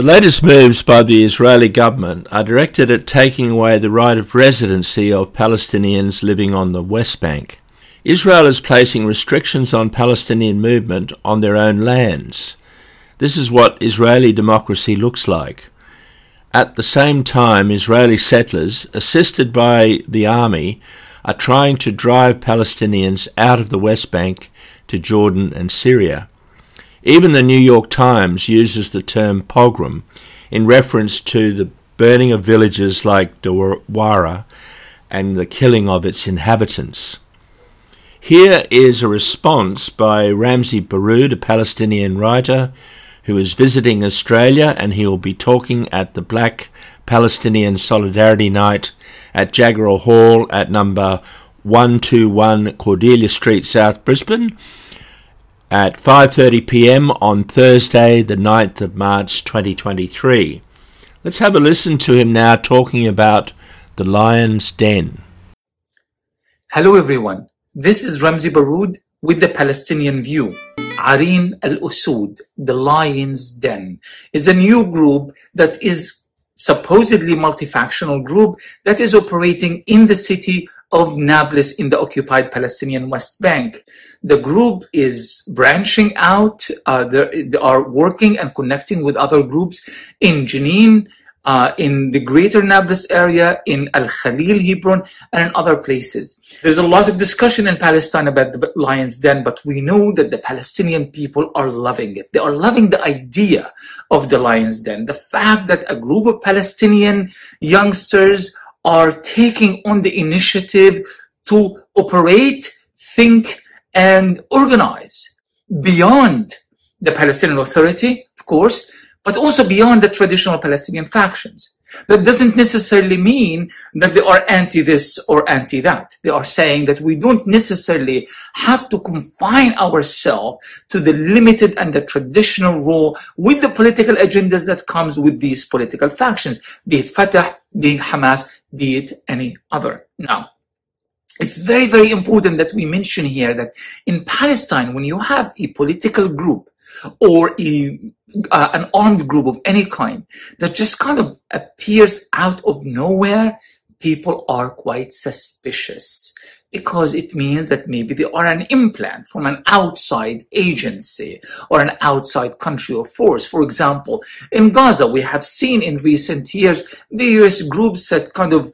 The latest moves by the Israeli government are directed at taking away the right of residency of Palestinians living on the West Bank. Israel is placing restrictions on Palestinian movement on their own lands. This is what Israeli democracy looks like. At the same time, Israeli settlers, assisted by the army, are trying to drive Palestinians out of the West Bank to Jordan and Syria. Even the New York Times uses the term pogrom in reference to the burning of villages like Huwwara and the killing of its inhabitants. Here is a response by Ramzy Baroud, a Palestinian writer who is visiting Australia, and he will be talking at the Black Palestinian Solidarity Night at Jagera Hall at number 121 Cordelia Street, South Brisbane at 5:30 p.m. on Thursday, the 9th of March 2023. Let's have a listen to him now talking about the Lion's Den. Hello everyone. This is Ramzy Baroud with the Palestinian View. Arin al-Usud, the Lion's Den, is a new group that is supposedly multifactional group that is operating in the city of Nablus in the occupied Palestinian West Bank. The group is branching out. Uh, they are working and connecting with other groups in Jenin, uh, in the greater Nablus area, in Al Khalil, Hebron, and in other places. There's a lot of discussion in Palestine about the Lion's Den, but we know that the Palestinian people are loving it. They are loving the idea of the Lion's Den. The fact that a group of Palestinian youngsters are taking on the initiative to operate, think, and organize beyond the Palestinian Authority, of course, but also beyond the traditional Palestinian factions. That doesn't necessarily mean that they are anti this or anti that. They are saying that we don't necessarily have to confine ourselves to the limited and the traditional role with the political agendas that comes with these political factions, be it Fatah, be it Hamas, be it any other. Now, it's very, very important that we mention here that in Palestine, when you have a political group or a, uh, an armed group of any kind that just kind of appears out of nowhere, people are quite suspicious because it means that maybe they are an implant from an outside agency or an outside country or force. For example, in Gaza, we have seen in recent years various groups that kind of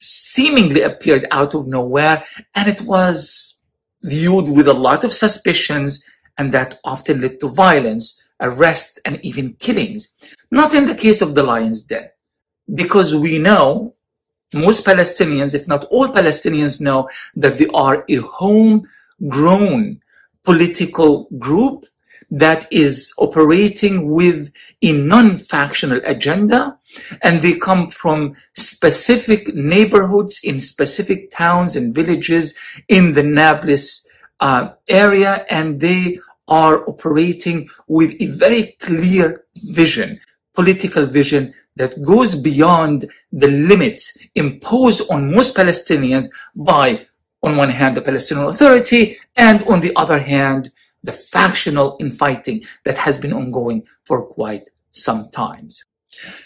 seemingly appeared out of nowhere and it was viewed with a lot of suspicions and that often led to violence, arrests, and even killings. Not in the case of the Lion's Den, because we know most Palestinians, if not all Palestinians, know that they are a homegrown political group that is operating with a non-factional agenda and they come from specific neighborhoods in specific towns and villages in the Nablus uh, area and they are operating with a very clear vision, political vision that goes beyond the limits imposed on most Palestinians by, on one hand, the Palestinian Authority, and on the other hand, the factional infighting that has been ongoing for quite some times.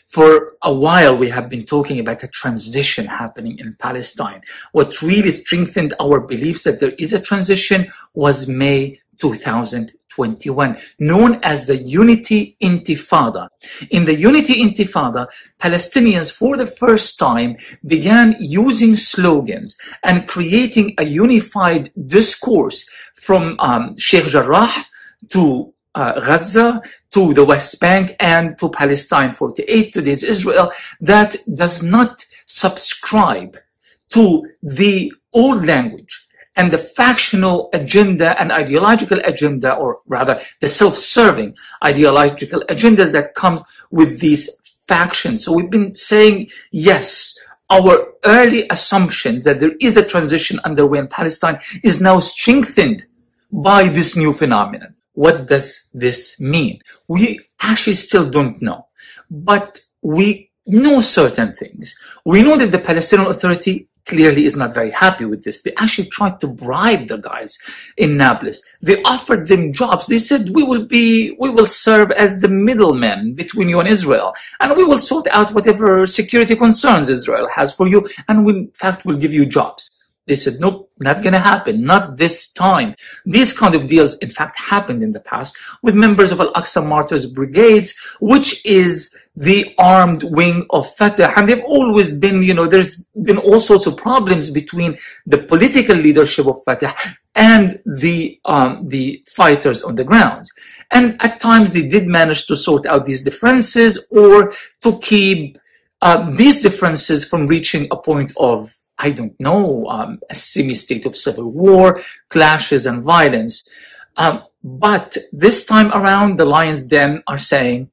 For a while, we have been talking about a transition happening in Palestine. What really strengthened our beliefs that there is a transition was May 2000 21, known as the Unity Intifada. In the Unity Intifada, Palestinians for the first time began using slogans and creating a unified discourse from um, Sheikh Jarrah to uh, Gaza to the West Bank and to Palestine 48, today's Israel, that does not subscribe to the old language and the factional agenda and ideological agenda, or rather the self-serving ideological agendas that come with these factions. So we've been saying, yes, our early assumptions that there is a transition underway in Palestine is now strengthened by this new phenomenon. What does this mean? We actually still don't know, but we know certain things. We know that the Palestinian Authority clearly is not very happy with this. They actually tried to bribe the guys in Nablus. They offered them jobs. They said, we will be, we will serve as the middlemen between you and Israel. And we will sort out whatever security concerns Israel has for you. And we, in fact, will give you jobs. They said, nope, not gonna happen, not this time. These kind of deals, in fact, happened in the past with members of Al-Aqsa Martyrs Brigades, which is the armed wing of Fatah. And they've always been, you know, there's been all sorts of problems between the political leadership of Fatah and the, um, the fighters on the ground. And at times they did manage to sort out these differences or to keep uh, these differences from reaching a point of I don't know, um, a semi-state of civil war, clashes and violence. Um, but this time around, the Lions Den are saying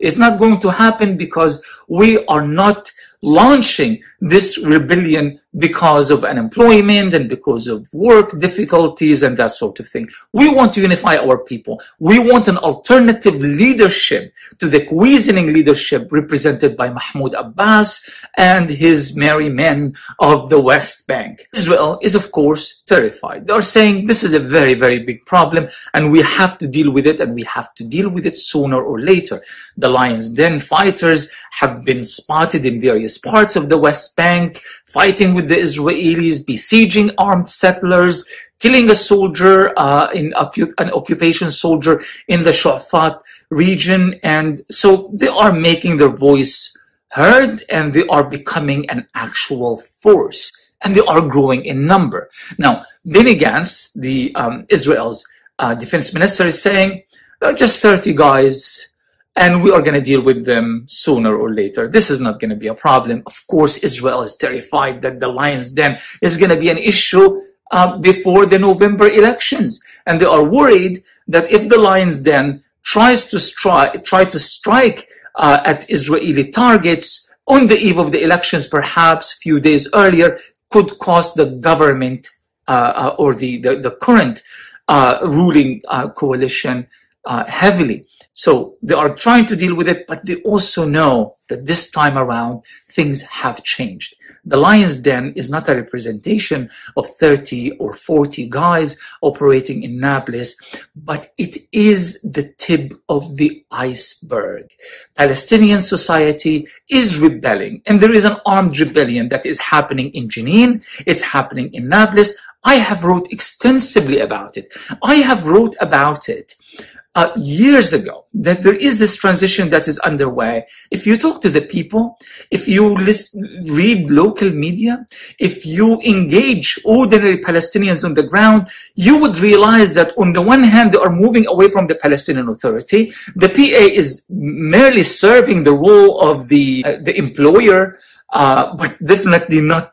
it's not going to happen because we are not launching this rebellion because of unemployment and because of work difficulties and that sort of thing. We want to unify our people. We want an alternative leadership to the cohesioning leadership represented by Mahmoud Abbas and his merry men of the West Bank. Israel is of course terrified. They are saying this is a very, very big problem and we have to deal with it and we have to deal with it sooner or later. The Lions Den fighters have been spotted in various parts of the West Bank fighting with the Israelis, besieging armed settlers, killing a soldier, uh, in an occupation soldier in the Shu'afat region. And so they are making their voice heard and they are becoming an actual force and they are growing in number. Now, Benny Gantz, the um, Israel's uh, defense minister is saying, there are just 30 guys and we are going to deal with them sooner or later. This is not going to be a problem. Of course, Israel is terrified that the lion's den is going to be an issue uh, before the November elections, and they are worried that if the lion's den tries to try to strike uh, at Israeli targets on the eve of the elections, perhaps a few days earlier, could cost the government uh, uh or the the, the current uh, ruling uh, heavily. So they are trying to deal with it, but they also know that this time around things have changed. The Lion's Den is not a representation of 30 or 40 guys operating in Nablus, but it is the tip of the iceberg. Palestinian society is rebelling, and there is an armed rebellion that is happening in Jenin, it's happening in Nablus. I have wrote extensively about it. I have wrote about it uh, years ago that there is this transition that is underway. If you talk to the people, if you list, read local media, if you engage ordinary Palestinians on the ground, you would realize that on the one hand, they are moving away from the Palestinian Authority. The PA is merely serving the role of the, uh, the employer, uh, but definitely not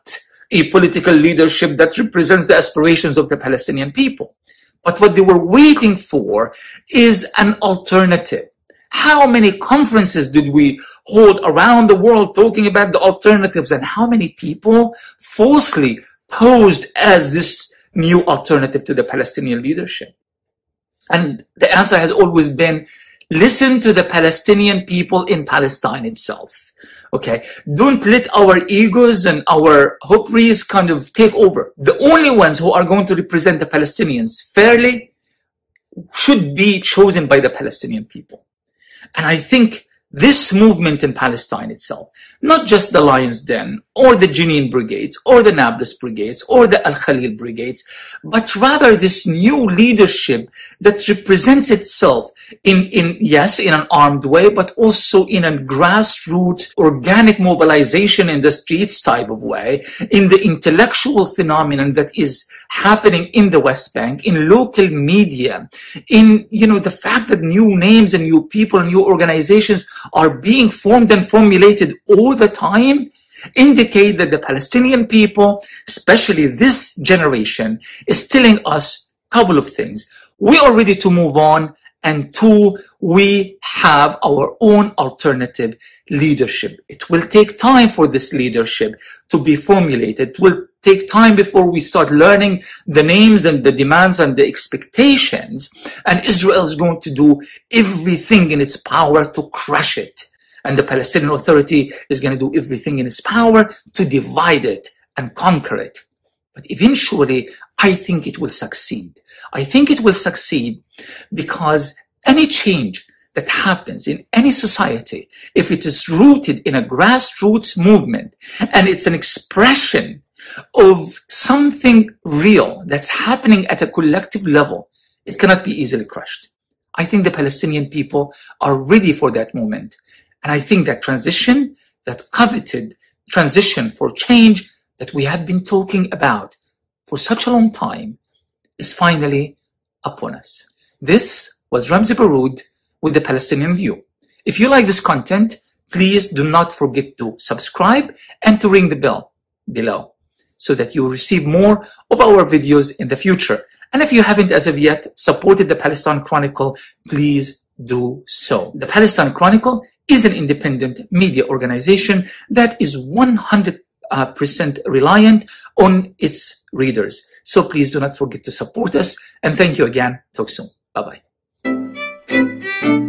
a political leadership that represents the aspirations of the Palestinian people. But what they were waiting for is an alternative. How many conferences did we hold around the world talking about the alternatives and how many people falsely posed as this new alternative to the Palestinian leadership? And the answer has always been listen to the Palestinian people in Palestine itself. Okay. Don't let our egos and our hopris kind of take over. The only ones who are going to represent the Palestinians fairly should be chosen by the Palestinian people. And I think this movement in Palestine itself, not just the Lion's Den or the Jenin brigades or the Nablus brigades or the Al Khalil brigades, but rather this new leadership that represents itself in, in, yes, in an armed way, but also in a grassroots organic mobilization in the streets type of way, in the intellectual phenomenon that is happening in the West Bank, in local media, in, you know, the fact that new names and new people and new organizations are being formed and formulated all the time indicate that the Palestinian people, especially this generation, is telling us a couple of things. We are ready to move on and two, we have our own alternative leadership. It will take time for this leadership to be formulated. It will take time before we start learning the names and the demands and the expectations. And Israel is going to do everything in its power to crush it. And the Palestinian Authority is going to do everything in its power to divide it and conquer it. But eventually, I think it will succeed. I think it will succeed because any change that happens in any society, if it is rooted in a grassroots movement and it's an expression of something real that's happening at a collective level, it cannot be easily crushed. I think the Palestinian people are ready for that moment. And I think that transition, that coveted transition for change that we have been talking about for such a long time is finally upon us. This was Ramzy Baroud with the Palestinian View. If you like this content, please do not forget to subscribe and to ring the bell below so that you receive more of our videos in the future. And if you haven't as of yet supported the Palestine Chronicle, please do so. The Palestine Chronicle is an independent media organization that is 100% uh, reliant on its readers. So please do not forget to support us. And thank you again. Talk soon. Bye bye.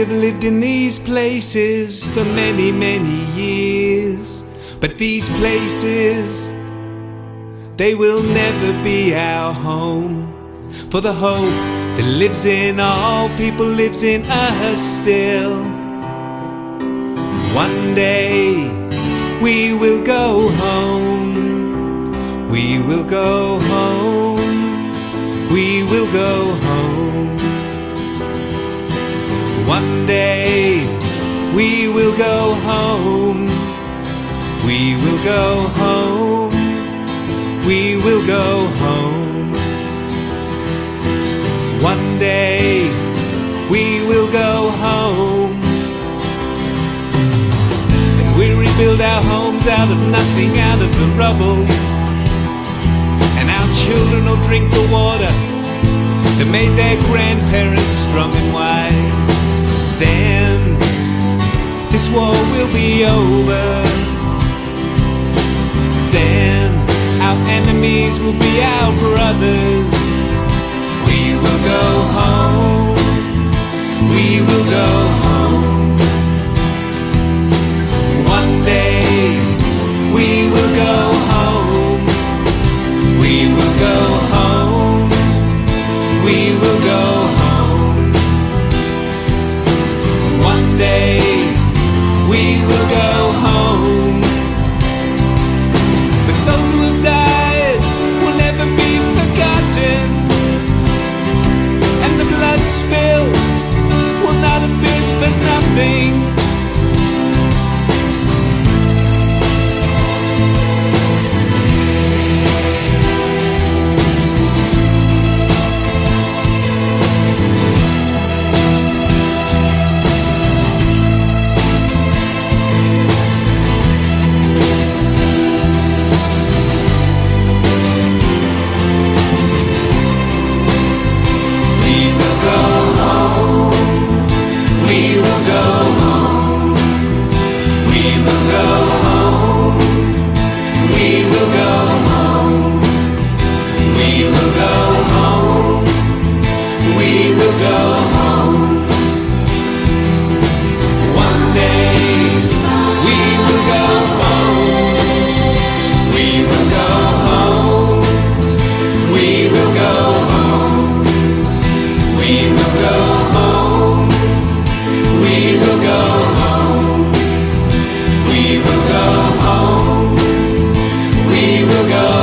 Have lived in these places for many, many years. But these places, they will never be our home. For the hope that lives in all people lives in us still. One day we will go home. We will go home. We will go home. Day we will go home. We will go home. We will go home. One day we will go home. And we'll rebuild our homes out of nothing, out of the rubble. And our children will drink the water that made their grandparents strong and wise. Will be over. Then our enemies will be our brothers. We will go home. We will go home. go.